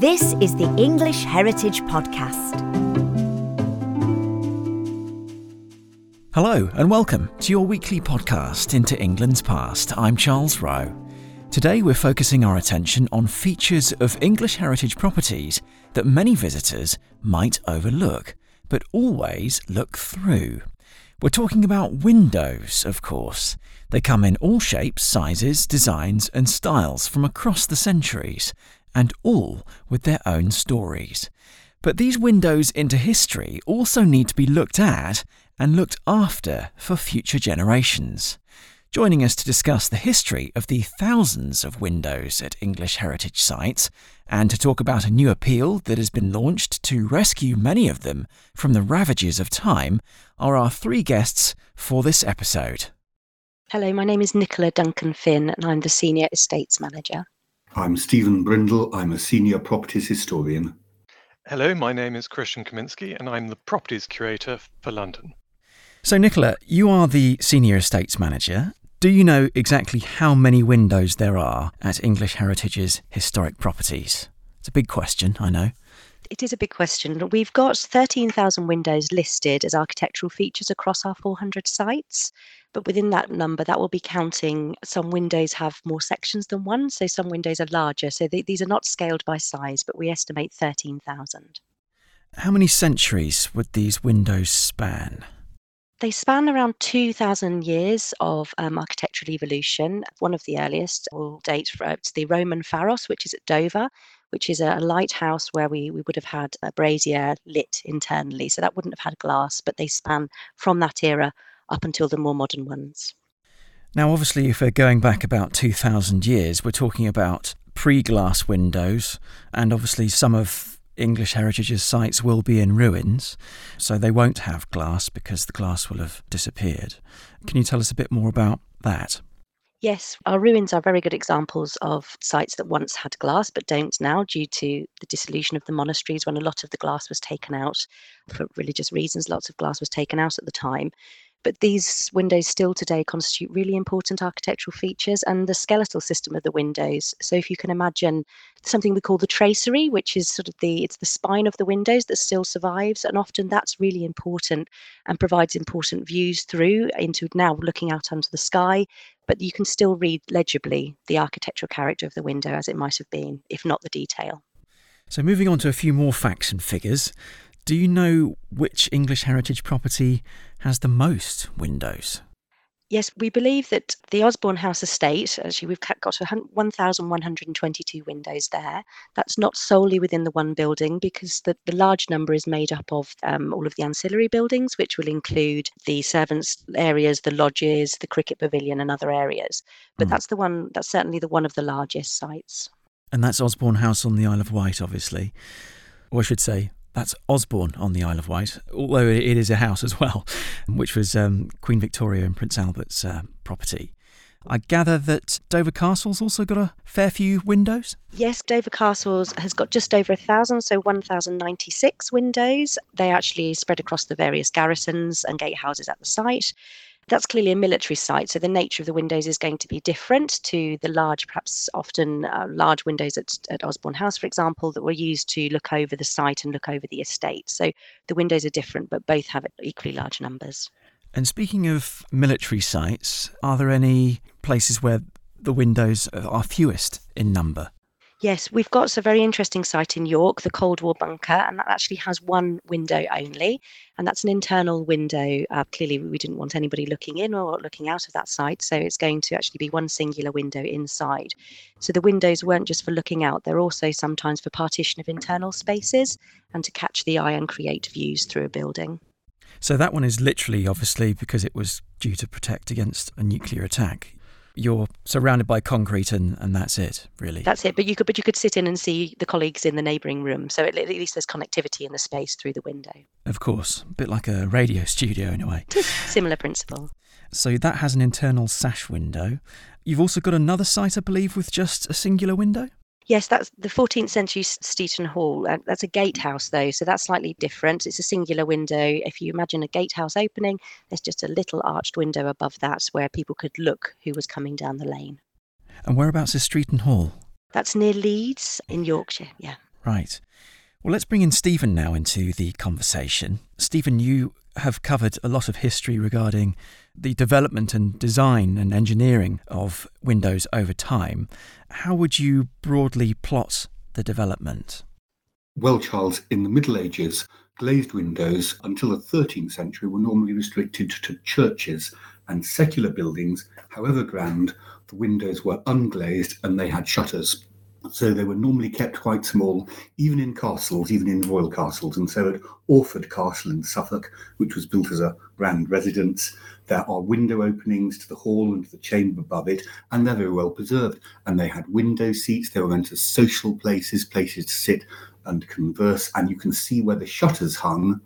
This is the English Heritage Podcast. Hello, and welcome to your weekly podcast into England's past. I'm Charles Rowe. Today, we're focusing our attention on features of English heritage properties that many visitors might overlook, but always look through. We're talking about windows, of course. They come in all shapes, sizes, designs, and styles from across the centuries, and all with their own stories. But these windows into history also need to be looked at and looked after for future generations. Joining us to discuss the history of the thousands of windows at English heritage sites and to talk about a new appeal that has been launched to rescue many of them from the ravages of time are our three guests for this episode. Hello, my name is Nicola Duncan Finn and I'm the Senior Estates Manager. I'm Steven Brindle. I'm a Senior Properties Historian. Hello, my name is Kristian Kaminski and I'm the Properties Curator for London. So, Nicola, you are the Senior Estates Manager. Do you know exactly how many windows there are at English Heritage's historic properties? It's a big question, I know. It is a big question. We've got 13,000 windows listed as architectural features across our 400 sites. But within that number, that will be counting some windows have more sections than one. So some windows are larger. So they, these are not scaled by size, but we estimate 13,000. How many centuries would these windows span? They span around 2,000 years of um, architectural evolution. One of the earliest will date from the Roman Pharos, which is at Dover, which is a, lighthouse where we, we would have had a brazier lit internally. So that wouldn't have had glass, but they span from that era up until the more modern ones. Now, obviously, if we're going back about 2,000 years, we're talking about pre glass windows, and obviously, some of English Heritage's sites will be in ruins, so they won't have glass because the glass will have disappeared. Can you tell us a bit more about that? Yes, our ruins are very good examples of sites that once had glass but don't now due to the dissolution of the monasteries when a lot of the glass was taken out for religious reasons. Lots of glass was taken out at the time. But these windows still today constitute really important architectural features and the skeletal system of the windows. So if you can imagine something we call the tracery, which is sort of the it's the spine of the windows that still survives, and often that's really important and provides important views through into now looking out onto the sky. But you can still read legibly the architectural character of the window as it might have been, if not the detail. So moving on to a few more facts and figures. Do you know which English heritage property has the most windows? Yes, we believe that the Osborne House estate, actually, we've got 1,122 windows there. That's not solely within the one building because the, the large number is made up of um, all of the ancillary buildings, which will include the servants' areas, the lodges, the cricket pavilion, and other areas. But mm. that's the one, that's certainly the one of the largest sites. And that's Osborne House on the Isle of Wight, obviously. Or I should say, that's Osborne on the Isle of Wight, although it is a house as well, which was um, Queen Victoria and Prince Albert's uh, property. I gather that Dover Castle's also got a fair few windows. Yes, Dover Castle's has got just over a thousand, so 1,096 windows. They actually spread across the various garrisons and gatehouses at the site. That's clearly a military site, so the nature of the windows is going to be different to the large, perhaps often uh, large windows at, at Osborne House, for example, that were used to look over the site and look over the estate. So the windows are different, but both have equally large numbers. And speaking of military sites, are there any places where the windows are fewest in number? Yes, we've got a very interesting site in York, the Cold War Bunker, and that actually has one window only, and that's an internal window. Uh, clearly, we didn't want anybody looking in or looking out of that site, so it's going to actually be one singular window inside. So the windows weren't just for looking out, they're also sometimes for partition of internal spaces and to catch the eye and create views through a building. So that one is literally, obviously, because it was due to protect against a nuclear attack you're surrounded by concrete and, and that's it really. That's it but you could but you could sit in and see the colleagues in the neighbouring room so at, least there's connectivity in the space through the window. Of course a bit like a radio studio in a way. Similar principle. So that has an internal sash window. You've also got another site i believe with just a singular window Yes, that's the 14th century Steeton Hall. Uh, that's a gatehouse, though, so that's slightly different. It's a singular window. If you imagine a gatehouse opening, there's just a little arched window above that where people could look who was coming down the lane. And whereabouts is Steeton Hall? That's near Leeds in Yorkshire, yeah. Right. Well, let's bring in Steven now into the conversation. Steven, you have covered a lot of history regarding the development and design and engineering of Windows over time. How would you broadly plot the development? Well, Charles, in the Middle Ages, glazed windows until the 13th century were normally restricted to churches and secular buildings, however grand, the windows were unglazed and they had shutters. So they were normally kept quite small, even in castles, even in royal castles. And so at Orford Castle in Suffolk, which was built as a grand residence, there are window openings to the hall and to the chamber above it, and they're very well preserved. And they had window seats, they were meant as social places, places to sit and converse, and you can see where the shutters hung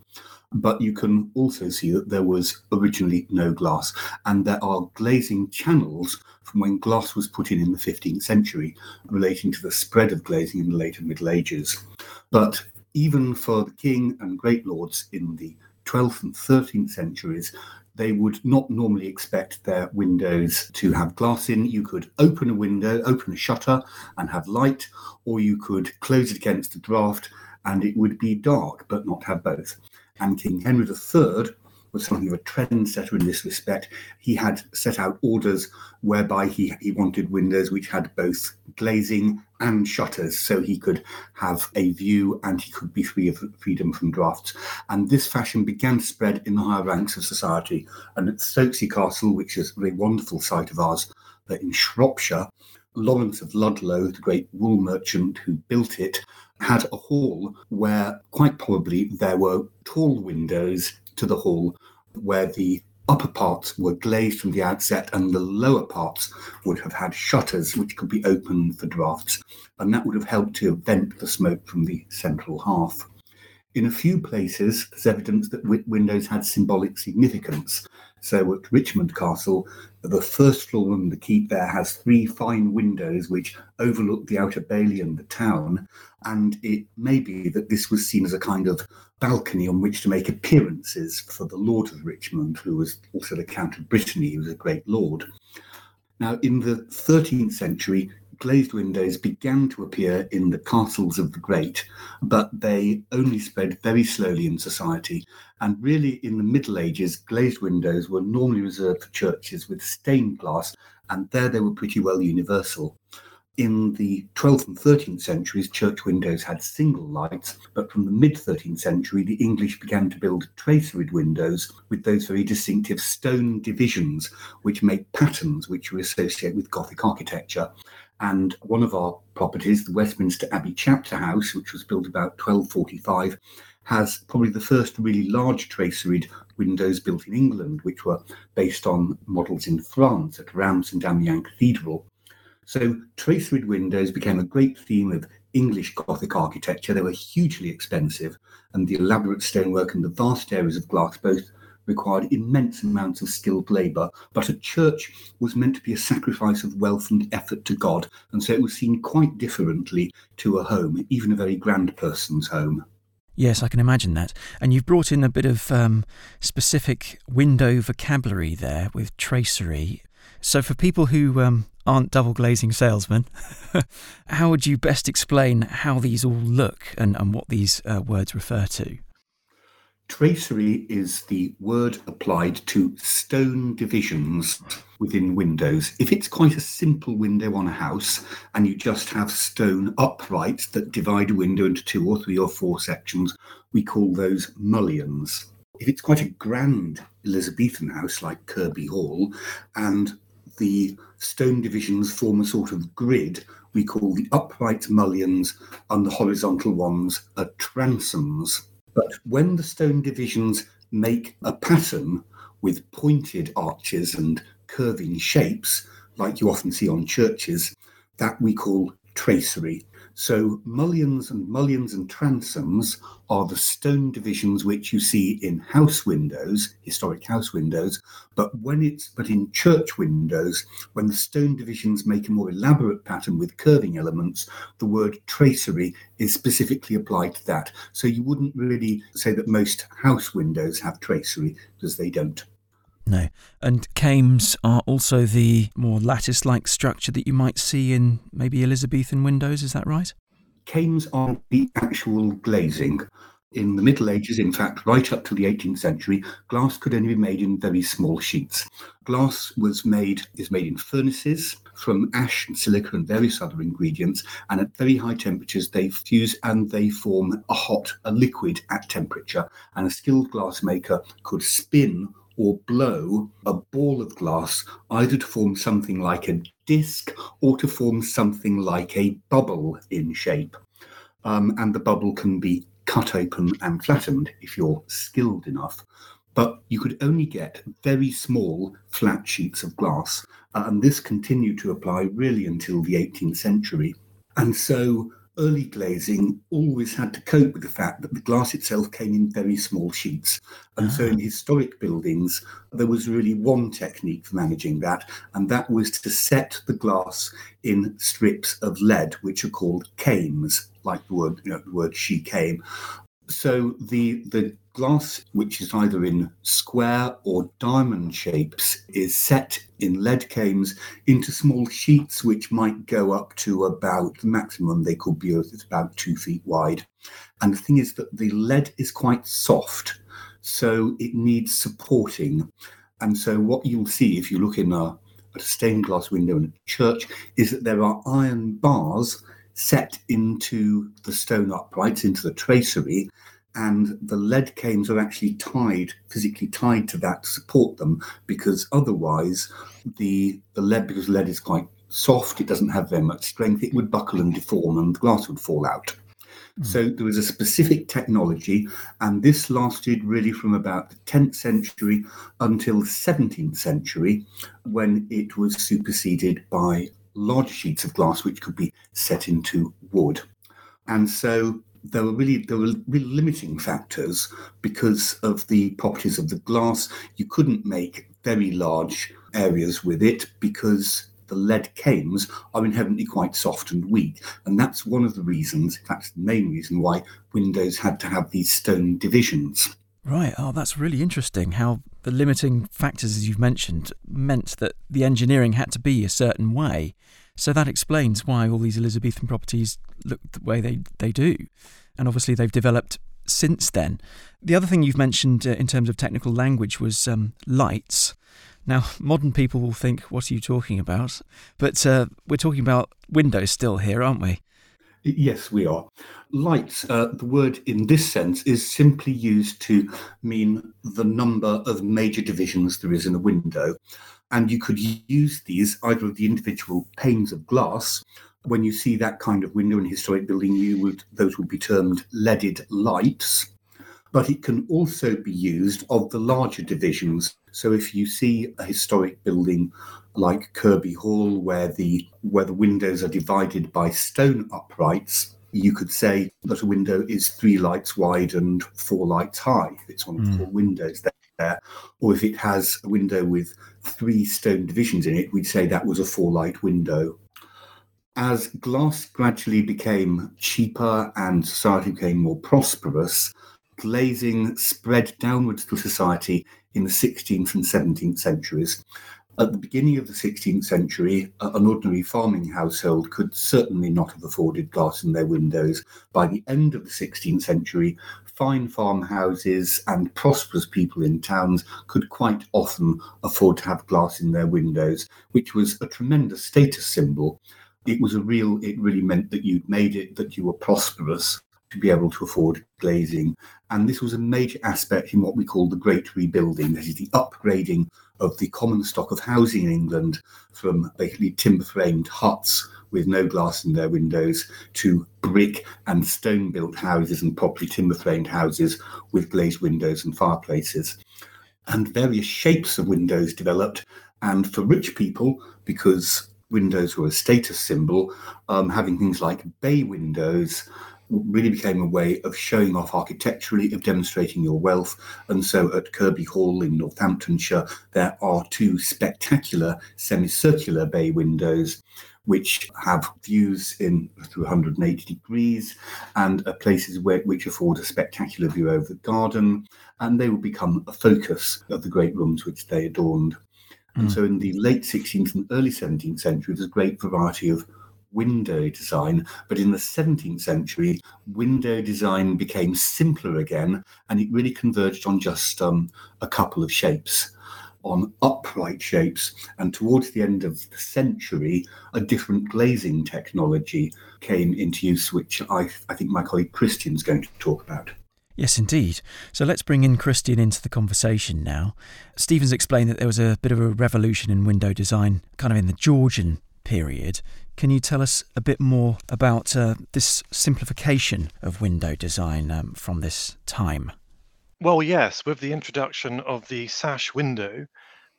but you can also see that there was originally no glass, and there are glazing channels from when glass was put in in the 15th century, relating to the spread of glazing in the later Middle Ages. But even for the king and great lords in the 12th and 13th centuries, they would not normally expect their windows to have glass in. You could open a window, open a shutter, and have light, or you could close it against the draught and it would be dark but not have both and King Henry III was something of a trendsetter in this respect. He had set out orders whereby he, he wanted windows which had both glazing and shutters so he could have a view and he could be free of freedom from drafts. And this fashion began to spread in the higher ranks of society. And at Stokesay Castle, which is a very wonderful site of ours in Shropshire, Lawrence of Ludlow, the great wool merchant who built it, had a hall where quite probably there were tall windows to the hall where the upper parts were glazed from the outset and the lower parts would have had shutters which could be opened for drafts and that would have helped to vent the smoke from the central hearth. In a few places, there's evidence that windows had symbolic significance. So at Richmond Castle, the first floor in the keep there has three fine windows which overlook the Outer Bailey and the town. And it may be that this was seen as a kind of balcony on which to make appearances for the Lord of Richmond, who was also the Count of Brittany, who was a great lord. Now, in the 13th century, glazed windows began to appear in the castles of the great, but they only spread very slowly in society. And really, in the Middle Ages, glazed windows were normally reserved for churches with stained glass, and there they were pretty well universal. In the 12th and 13th centuries, church windows had single lights, but from the mid 13th century, the English began to build traceried windows with those very distinctive stone divisions, which make patterns which we associate with Gothic architecture. And one of our properties, the Westminster Abbey Chapter House, which was built about 1245, has probably the first really large traceried windows built in England, which were based on models in France at Reims and Amiens Cathedral. So traceried windows became a great theme of English Gothic architecture. They were hugely expensive, and the elaborate stonework and the vast areas of glass both required immense amounts of skilled labour, but a church was meant to be a sacrifice of wealth and effort to God, and so it was seen quite differently to a home, even a very grand person's home. Yes, I can imagine that. And you've brought in a bit of um, specific window vocabulary there with tracery. So, for people who um, aren't double glazing salesmen, how would you best explain how these all look and, and what these uh, words refer to? Tracery is the word applied to stone divisions within windows. If it's quite a simple window on a house and you just have stone uprights that divide a window into two or three or four sections, we call those mullions. If it's quite a grand Elizabethan house like Kirby Hall and the stone divisions form a sort of grid, we call the upright mullions and the horizontal ones are transoms. But when the stone divisions make a pattern with pointed arches and curving shapes, like you often see on churches, that we call tracery. So mullions and mullions and transoms are the stone divisions which you see in house windows, historic house windows, but when it's but in church windows, when the stone divisions make a more elaborate pattern with curving elements, the word tracery is specifically applied to that. So you wouldn't really say that most house windows have tracery because they don't. No. And cames are also the more lattice like structure that you might see in maybe Elizabethan windows, is that right? cames are the actual glazing. In the Middle Ages, in fact, right up to the 18th century, glass could only be made in very small sheets. Glass was made is made in furnaces from ash and silica and various other ingredients, and at very high temperatures they fuse and they form a hot, a liquid at temperature. And a skilled glassmaker could spin or blow a ball of glass either to form something like a disc or to form something like a bubble in shape. Um, and the bubble can be cut open and flattened if you're skilled enough. But you could only get very small flat sheets of glass. Uh, and this continued to apply really until the 18th century. And so early glazing always had to cope with the fact that the glass itself came in very small sheets. And so in ah. historic buildings, there was really one technique for managing that, and that was to set the glass in strips of lead, which are called cames, like the word, you know, the word she came. So the the glass, which is either in square or diamond shapes, is set in lead cames into small sheets, which might go up to about the maximum they could be. It's about two feet wide. And the thing is that the lead is quite soft, so it needs supporting. And so what you'll see if you look in a, a stained glass window in a church is that there are iron bars set into the stone uprights, into the tracery, and the lead cames are actually tied, physically tied to that to support them, because otherwise the the lead, because lead is quite soft, it doesn't have very much strength, it would buckle and deform and the glass would fall out. Mm. So there was a specific technology, and this lasted really from about the 10th century until the 17th century, when it was superseded by large sheets of glass which could be set into wood. And so there were really there were really limiting factors because of the properties of the glass. You couldn't make very large areas with it because the lead cames are inherently quite soft and weak. And that's one of the reasons, fact, the main reason why windows had to have these stone divisions. Right. Oh, that's really interesting how the limiting factors, as you've mentioned, meant that the engineering had to be a certain way. So that explains why all these Elizabethan properties look the way they, they do. And obviously, they've developed since then. The other thing you've mentioned uh, in terms of technical language was um, lights. Now, modern people will think, what are you talking about? But uh, we're talking about windows still here, aren't we? Yes, we are. Lights, uh, the word in this sense, is simply used to mean the number of major divisions there is in a window. And you could use these either of the individual panes of glass. When you see that kind of window in a historic building, you would those would be termed leaded lights. But it can also be used of the larger divisions. So if you see a historic building like Kirby Hall, where the where the windows are divided by stone uprights, you could say that a window is three lights wide and four lights high. If It's one of mm. four windows there. Or if it has a window with three stone divisions in it, we'd say that was a four light window. As glass gradually became cheaper and society became more prosperous, glazing spread downwards to society in the 16th and 17th centuries. At the beginning of the 16th century, an ordinary farming household could certainly not have afforded glass in their windows. By the end of the 16th century, fine farmhouses and prosperous people in towns could quite often afford to have glass in their windows, which was a tremendous status symbol. It was a real, it really meant that you'd made it, that you were prosperous to be able to afford glazing. And this was a major aspect in what we call the Great Rebuilding, that is the upgrading of the common stock of housing in England from basically timber framed huts with no glass in their windows to brick and stone built houses and properly timber framed houses with glazed windows and fireplaces. And various shapes of windows developed. And for rich people, because windows were a status symbol, um, having things like bay windows really became a way of showing off architecturally, of demonstrating your wealth. And so at Kirby Hall in Northamptonshire, there are two spectacular semicircular bay windows which have views in through 180 degrees and are places where, which afford a spectacular view over the garden. And they will become a focus of the great rooms which they adorned. And hmm. so in the late 16th and early 17th century, there's a great variety of window design, but in the 17th century, window design became simpler again and it really converged on just um, a couple of shapes on upright shapes. And towards the end of the century, a different glazing technology came into use, which I, I think my colleague Kristian's going to talk about. Yes, indeed. So let's bring in Christian into the conversation now. Steven's explained that there was a bit of a revolution in window design kind of in the Georgian period. Can you tell us a bit more about uh, this simplification of window design um, from this time? Well, yes, with the introduction of the sash window,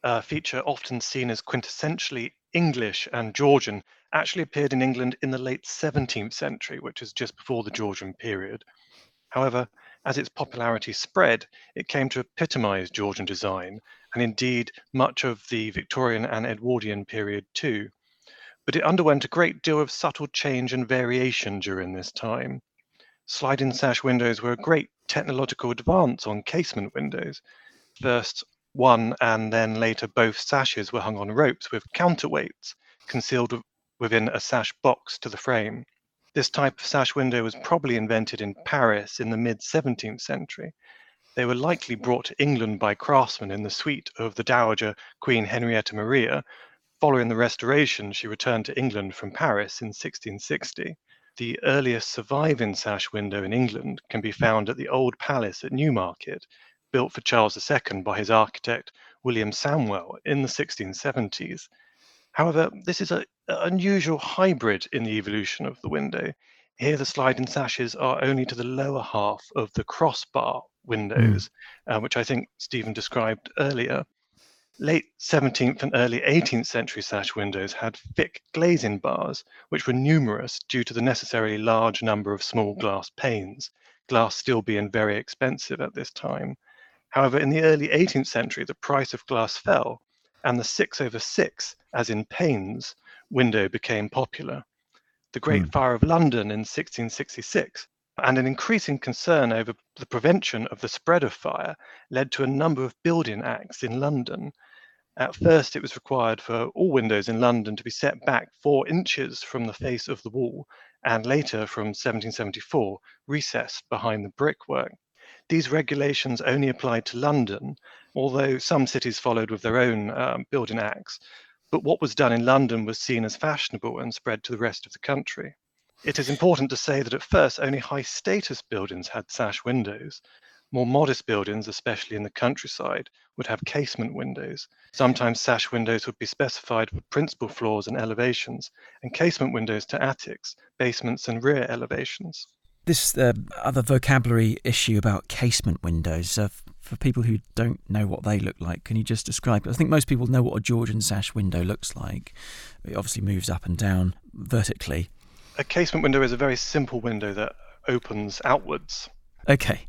a feature often seen as quintessentially English and Georgian, actually appeared in England in the late 17th century, which is just before the Georgian period. However, as its popularity spread, it came to epitomize Georgian design, and indeed much of the Victorian and Edwardian period too. But it underwent a great deal of subtle change and variation during this time. Sliding sash windows were a great technological advance on casement windows. First, one and then later both sashes were hung on ropes with counterweights concealed within a sash box to the frame. This type of sash window was probably invented in Paris in the mid 17th century. They were likely brought to England by craftsmen in the suite of the Dowager Queen Henrietta Maria. Following the Restoration, she returned to England from Paris in 1660. The earliest surviving sash window in England can be found at the Old Palace at Newmarket, built for Charles II by his architect William Samwell in the 1670s. However, this is an unusual hybrid in the evolution of the window. Here, the sliding sashes are only to the lower half of the crossbar windows, mm. uh, which I think Steven described earlier. Late 17th and early 18th century sash windows had thick glazing bars, which were numerous due to the necessarily large number of small glass panes, glass still being very expensive at this time. However, in the early 18th century, the price of glass fell, and the 6 over 6, as in panes, window became popular. The Great mm. Fire of London in 1666 and an increasing concern over the prevention of the spread of fire led to a number of building acts in London at first, it was required for all windows in London to be set back four inches from the face of the wall, and later, from 1774, recessed behind the brickwork. These regulations only applied to London, although some cities followed with their own um, building acts. But what was done in London was seen as fashionable and spread to the rest of the country. It is important to say that at first only high status buildings had sash windows, more modest buildings, especially in the countryside, would have casement windows. Sometimes sash windows would be specified for principal floors and elevations, and casement windows to attics, basements, and rear elevations. This uh, other vocabulary issue about casement windows, uh, for people who don't know what they look like, can you just describe? I think most people know what a Georgian sash window looks like. It obviously moves up and down vertically. A casement window is a very simple window that opens outwards. Okay.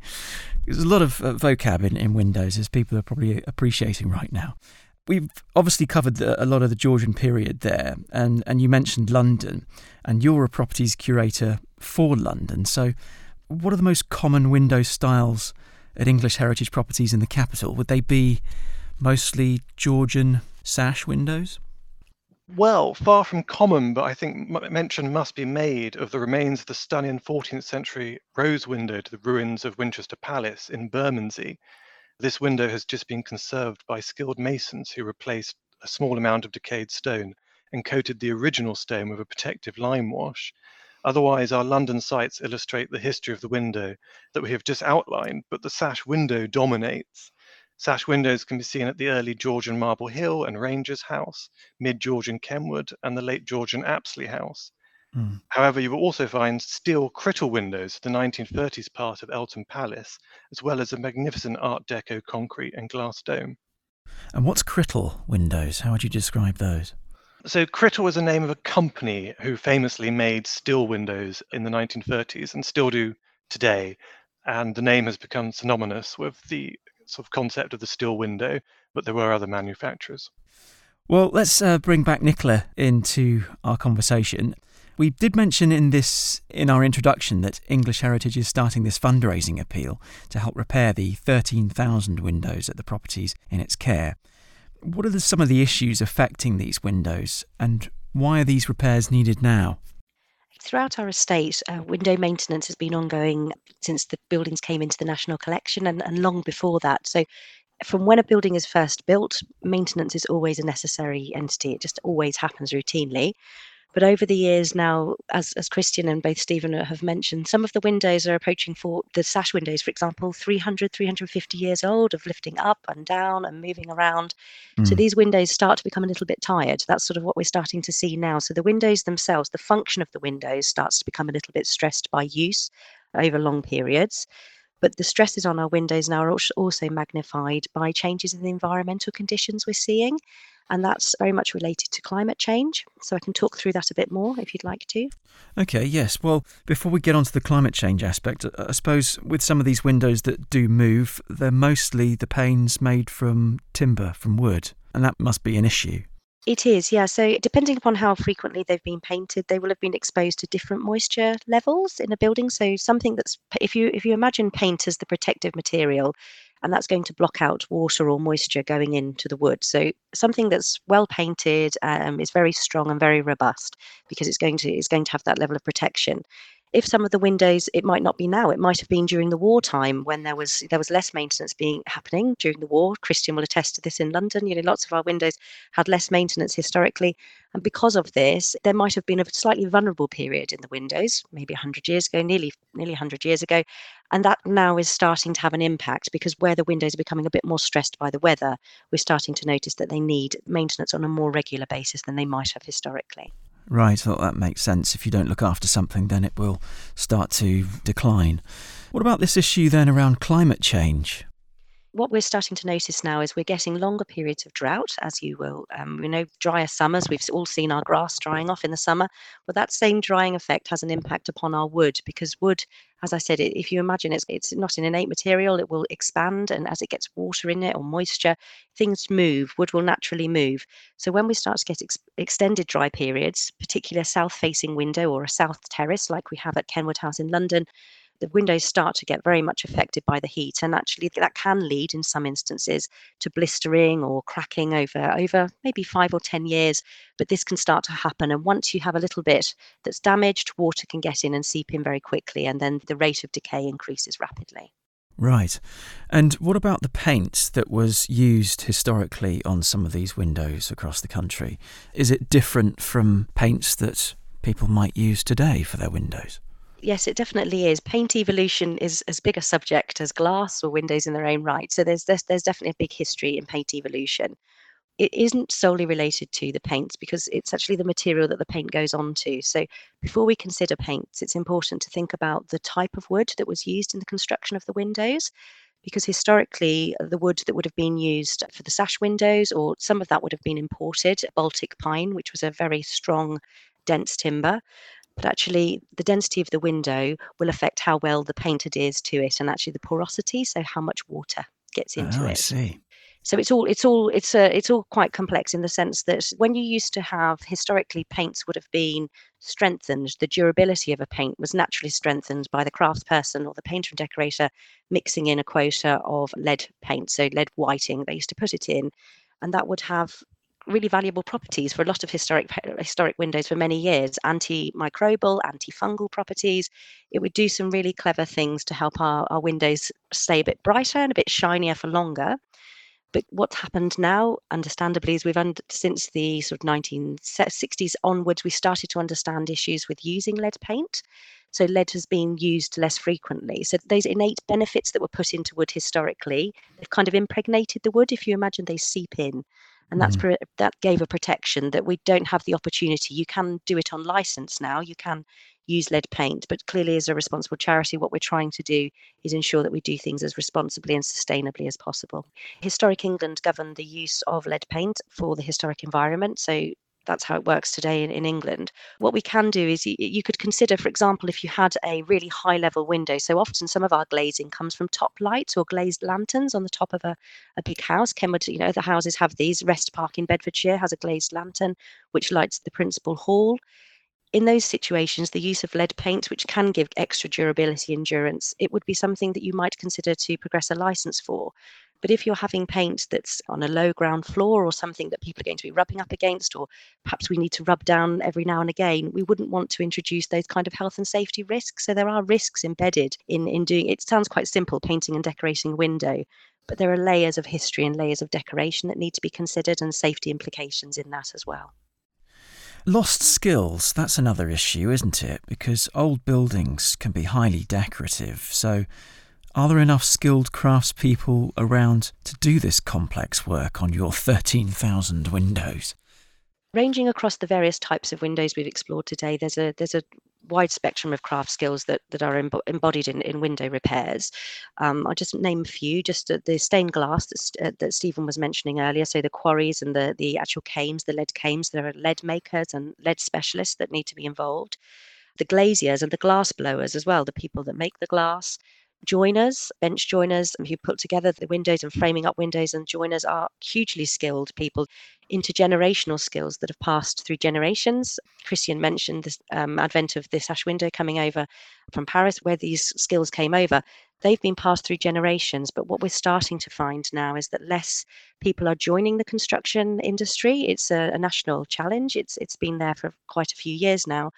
There's a lot of uh, vocab in, in Windows, as people are probably appreciating right now. We've obviously covered the, a lot of the Georgian period there, and, and you mentioned London, and you're a properties curator for London. So, what are the most common window styles at English heritage properties in the capital? Would they be mostly Georgian sash windows? Well, far from common, but I think mention must be made of the remains of the stunning 14th century rose window to the ruins of Winchester Palace in Bermondsey. This window has just been conserved by skilled masons who replaced a small amount of decayed stone and coated the original stone with a protective lime wash. Otherwise, our London sites illustrate the history of the window that we have just outlined, but the sash window dominates. Sash windows can be seen at the early Georgian Marble Hill and Rangers House, mid Georgian Kenwood, and the late Georgian Apsley House. Mm. However, you will also find steel Crittall windows, the 1930s part of Eltham Palace, as well as a magnificent Art Deco concrete and glass dome. And what's Crittall windows? How would you describe those? So, Crittall was the name of a company who famously made steel windows in the 1930s and still do today. And the name has become synonymous with the sort of concept of the steel window, but there were other manufacturers. Well, let's uh, bring back Nicola into our conversation. We did mention in this in our introduction that English Heritage is starting this fundraising appeal to help repair the 13,000 windows at the properties in its care. What are the, some of the issues affecting these windows and why are these repairs needed now? Throughout our estate, uh, window maintenance has been ongoing since the buildings came into the National Collection and, and long before that. So, from when a building is first built, maintenance is always a necessary entity. It just always happens routinely. But over the years now, as, as Kristian and both Steven have mentioned, some of the windows are approaching for the sash windows, for example, 300, 350 years old of lifting up and down and moving around. Mm. So these windows start to become a little bit tired. That's sort of what we're starting to see now. So the windows themselves, the function of the windows starts to become a little bit stressed by use over long periods. But the stresses on our windows now are also magnified by changes in the environmental conditions we're seeing and that's very much related to climate change. So I can talk through that a bit more if you'd like to. Okay, yes. Well, before we get on to the climate change aspect, I suppose with some of these windows that do move, they're mostly the panes made from timber, from wood, and that must be an issue. It is, yeah. So, depending upon how frequently they've been painted, they will have been exposed to different moisture levels in a building. So, something that's if you if you imagine paint as the protective material, and that's going to block out water or moisture going into the wood. So something that's well painted um, is very strong and very robust because it's going to it's going to have that level of protection if some of the windows it might not be now it might have been during the wartime when there was there was less maintenance being happening during the war. Kristian will attest to this in london. You know lots of our windows had less maintenance historically. And because of this there might have been a slightly vulnerable period in the windows maybe 100 years ago nearly nearly 100 years ago. And that now is starting to have an impact because where the windows are becoming a bit more stressed by the weather we're starting to notice that they need maintenance on a more regular basis than they might have historically Right, thought that makes sense. If you don't look after something, then it will start to decline. What about this issue then around climate change? What we're starting to notice now is we're getting longer periods of drought, as you will. Um, we know drier summers. We've all seen our grass drying off in the summer. But that same drying effect has an impact upon our wood because wood, as I said, if you imagine it's it's not an innate material, it will expand, and as it gets water in it or moisture, things move. Wood will naturally move. So when we start to get ex- extended dry periods, particularly a south-facing window or a south terrace like we have at Kenwood House in London the windows start to get very much affected by the heat and actually that can lead in some instances to blistering or cracking over over maybe 5 or 10 years but this can start to happen and once you have a little bit that's damaged water can get in and seep in very quickly and then the rate of decay increases rapidly Right. And what about the paint that was used historically on some of these windows across the country? Is it different from paints that people might use today for their windows? Yes, it definitely is. Paint evolution is as big a subject as glass or windows in their own right. So there's there's, there's definitely a big history in paint evolution. It isn't solely related to the paints because it's actually the material that the paint goes on to. So before we consider paints, it's important to think about the type of wood that was used in the construction of the windows because historically the wood that would have been used for the sash windows or some of that would have been imported baltic pine which was a very strong dense timber but actually the density of the window will affect how well the paint adheres to it and actually the porosity so how much water gets into oh, it I see. so it's all it's all it's a, it's all quite complex in the sense that when you used to have historically paints would have been strengthened the durability of a paint was naturally strengthened by the craftsperson or the painter and decorator mixing in a quota of lead paint so lead whiting they used to put it in and that would have really valuable properties for a lot of historic historic windows for many years antimicrobial antifungal properties it would do some really clever things to help our, our windows stay a bit brighter and a bit shinier for longer but what's happened now understandably is we've under, since the sort of 1960s onwards we started to understand issues with using lead paint so lead has been used less frequently. So those innate benefits that were put into wood historically, they've kind of impregnated the wood. If you imagine they seep in, and that's mm. that gave a protection that we don't have the opportunity. You can do it on license now. You can use lead paint, but clearly, as a responsible charity, what we're trying to do is ensure that we do things as responsibly and sustainably as possible. Historic England governed the use of lead paint for the historic environment, so that's how it works today in, in England. What we can do is you, you, could consider, for example, if you had a really high level window. So often some of our glazing comes from top lights or glazed lanterns on the top of a, a big house. Kenwood, you know, the houses have these. Wrest Park in Bedfordshire has a glazed lantern which lights the principal hall. In those situations, the use of lead paint, which can give extra durability endurance, it would be something that you might consider to progress a license for But if you're having paint that's on a low ground floor or something that people are going to be rubbing up against, or perhaps we need to rub down every now and again, we wouldn't want to introduce those kind of health and safety risks. So there are risks embedded in, in doing it. Sounds quite simple, painting and decorating a window, but there are layers of history and layers of decoration that need to be considered and safety implications in that as well. Lost skills, that's another issue, isn't it? Because old buildings can be highly decorative. So, are there enough skilled craftspeople around to do this complex work on your 13,000 windows? Ranging across the various types of windows we've explored today, there's a there's a wide spectrum of craft skills that, that are embodied in, in window repairs. Um, I'll just name a few, just uh, the stained glass that, uh, that Steven was mentioning earlier. So the quarries and the, the actual cames, the lead cames, there are lead makers and lead specialists that need to be involved. The glaziers and the glass blowers as well, the people that make the glass joiners, bench joiners who put together the windows and framing up windows, and joiners are hugely skilled people, intergenerational skills that have passed through generations. Kristian mentioned the um, advent of the sash window coming over from Paris, where these skills came over. They've been passed through generations, but what we're starting to find now is that less people are joining the construction industry. It's a, a national challenge. It's it's been there for quite a few years now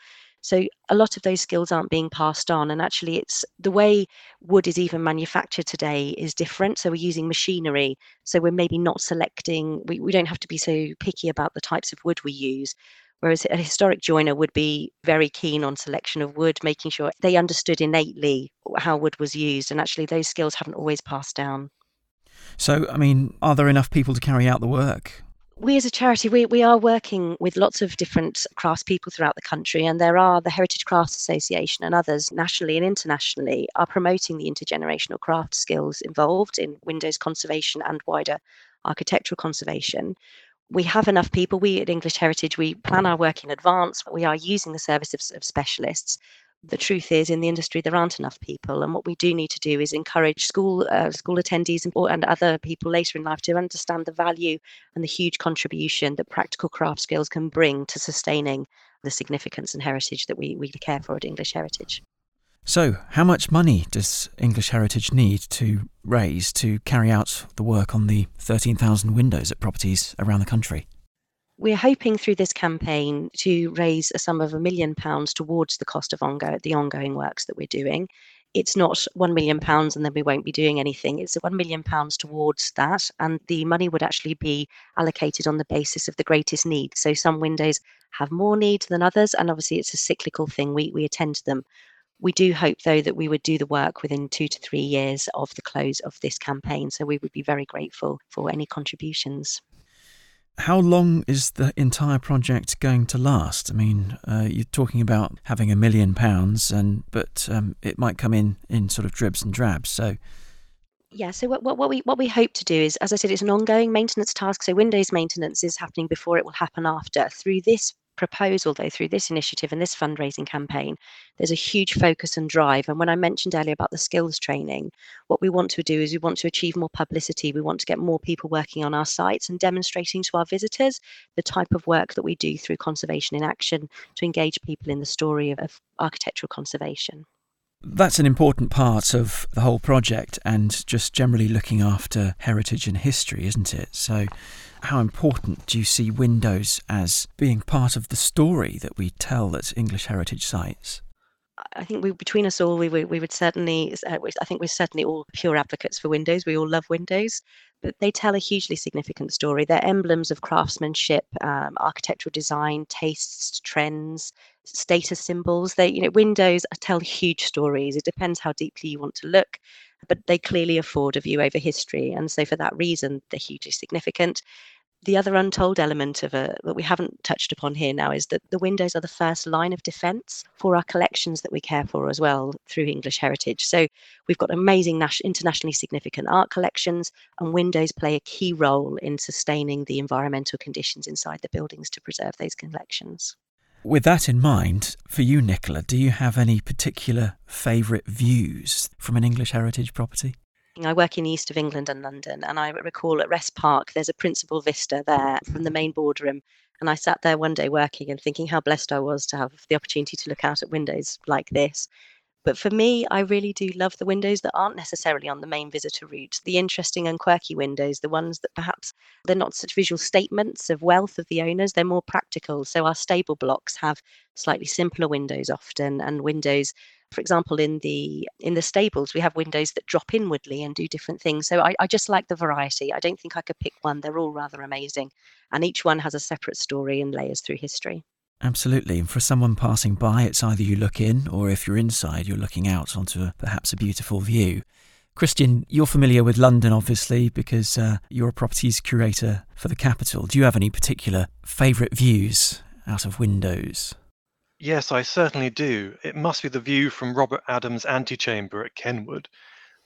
so a lot of those skills aren't being passed on. And actually, it's the way wood is even manufactured today is different. So we're using machinery. So we're maybe not selecting, we, we don't have to be so picky about the types of wood we use. Whereas a historic joiner would be very keen on selection of wood, making sure they understood innately how wood was used. And actually, those skills haven't always passed down. So, I mean, are there enough people to carry out the work? We as a charity we, we are working with lots of different craftspeople throughout the country and there are the heritage crafts association and others nationally and internationally are promoting the intergenerational craft skills involved in windows conservation and wider architectural conservation. We have enough people we at english heritage we plan our work in advance we are using the services of specialists the truth is in the industry there aren't enough people and what we do need to do is encourage school uh, school attendees and, and other people later in life to understand the value and the huge contribution that practical craft skills can bring to sustaining the significance and heritage that we, we care for at English Heritage. So, how much money does English Heritage need to raise to carry out the work on the 13,000 windows at properties around the country? We're hoping through this campaign to raise a sum of a million pounds towards the cost of ongo- the ongoing works that we're doing. It's not one million pounds and then we won't be doing anything. It's one million pounds towards that, and the money would actually be allocated on the basis of the greatest need. So some windows have more need than others, and obviously it's a cyclical thing. We we attend to them. We do hope, though, that we would do the work within two to three years of the close of this campaign. So we would be very grateful for any contributions. How long is the entire project going to last? I mean, uh, you're talking about having a million pounds, and but um, it might come in in sort of dribs and drabs. So, yeah. So what, what, what we what we hope to do is, as I said, it's an ongoing maintenance task. So Windows maintenance is happening before it will happen after. Through this proposal, though, through this initiative and this fundraising campaign, there's a huge focus and drive. And when I mentioned earlier about the skills training, what we want to do is we want to achieve more publicity. We want to get more people working on our sites and demonstrating to our visitors the type of work that we do through Conservation in Action to engage people in the story of, of architectural conservation. That's an important part of the whole project and just generally looking after heritage and history, isn't it? So, how important do you see windows as being part of the story that we tell at English heritage sites? I think we, between us all, we, we, we would certainly, uh, I think we're certainly all pure advocates for windows. We all love windows, but they tell a hugely significant story. They're emblems of craftsmanship, um, architectural design, tastes, trends, status symbols. They, you know, windows tell huge stories. It depends how deeply you want to look, but they clearly afford a view over history. And so, for that reason, they're hugely significant the other untold element of a, that we haven't touched upon here now is that the windows are the first line of defence for our collections that we care for as well through English Heritage. So we've got amazing internationally significant art collections, and windows play a key role in sustaining the environmental conditions inside the buildings to preserve those collections. With that in mind, for you, Nicola, do you have any particular favourite views from an English heritage property? I work in the east of England and London, and I recall at Wrest Park there's a principal vista there from the main boardroom. And I sat there one day working and thinking how blessed I was to have the opportunity to look out at windows like this. But for me, I really do love the windows that aren't necessarily on the main visitor route, the interesting and quirky windows, the ones that perhaps they're not such visual statements of wealth of the owners, they're more practical. So our stable blocks have slightly simpler windows often and windows for example in the in the stables we have windows that drop inwardly and do different things. So I, I, just like the variety. I don't think i could pick one. They're all rather amazing. And each one has a separate story and layers through history Absolutely. And for someone passing by, it's either you look in or if you're inside, you're looking out onto a, perhaps a beautiful view. Kristian, you're familiar with London, obviously, because uh, you're a properties curator for the capital. Do you have any particular favourite views out of windows? Yes, I certainly do. It must be the view from Robert Adam's antechamber at Kenwood.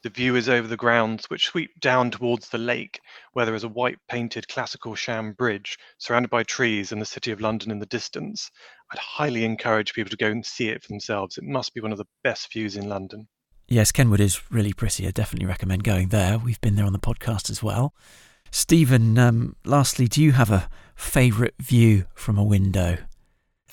The view is over the grounds which sweep down towards the lake, where there is a white painted classical sham bridge surrounded by trees and the City of London in the distance. I'd highly encourage people to go and see it for themselves. It must be one of the best views in London. Yes, Kenwood is really pretty. I definitely recommend going there. We've been there on the podcast as well. Steven, um, lastly, do you have a favourite view from a window?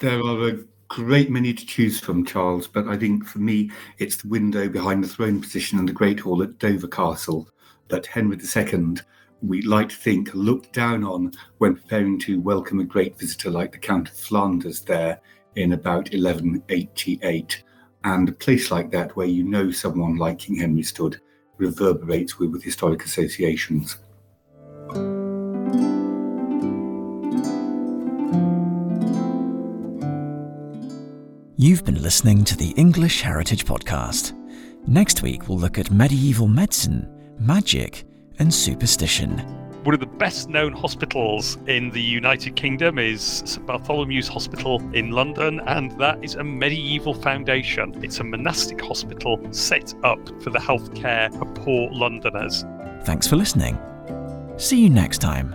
There are a great many to choose from, Charles, but I think for me, it's the window behind the throne position in the Great Hall at Dover Castle that Henry II, we like to think, looked down on when preparing to welcome a great visitor like the Count of Flanders there in about 1188. And a place like that, where you know someone like King Henry stood, reverberates with, with historic associations. You've been listening to the English Heritage Podcast. Next week, we'll look at medieval medicine, magic, and superstition. One of the best known hospitals in the United Kingdom is St Bartholomew's Hospital in London, and that is a medieval foundation. It's a monastic hospital set up for the healthcare of poor Londoners. Thanks for listening. See you next time.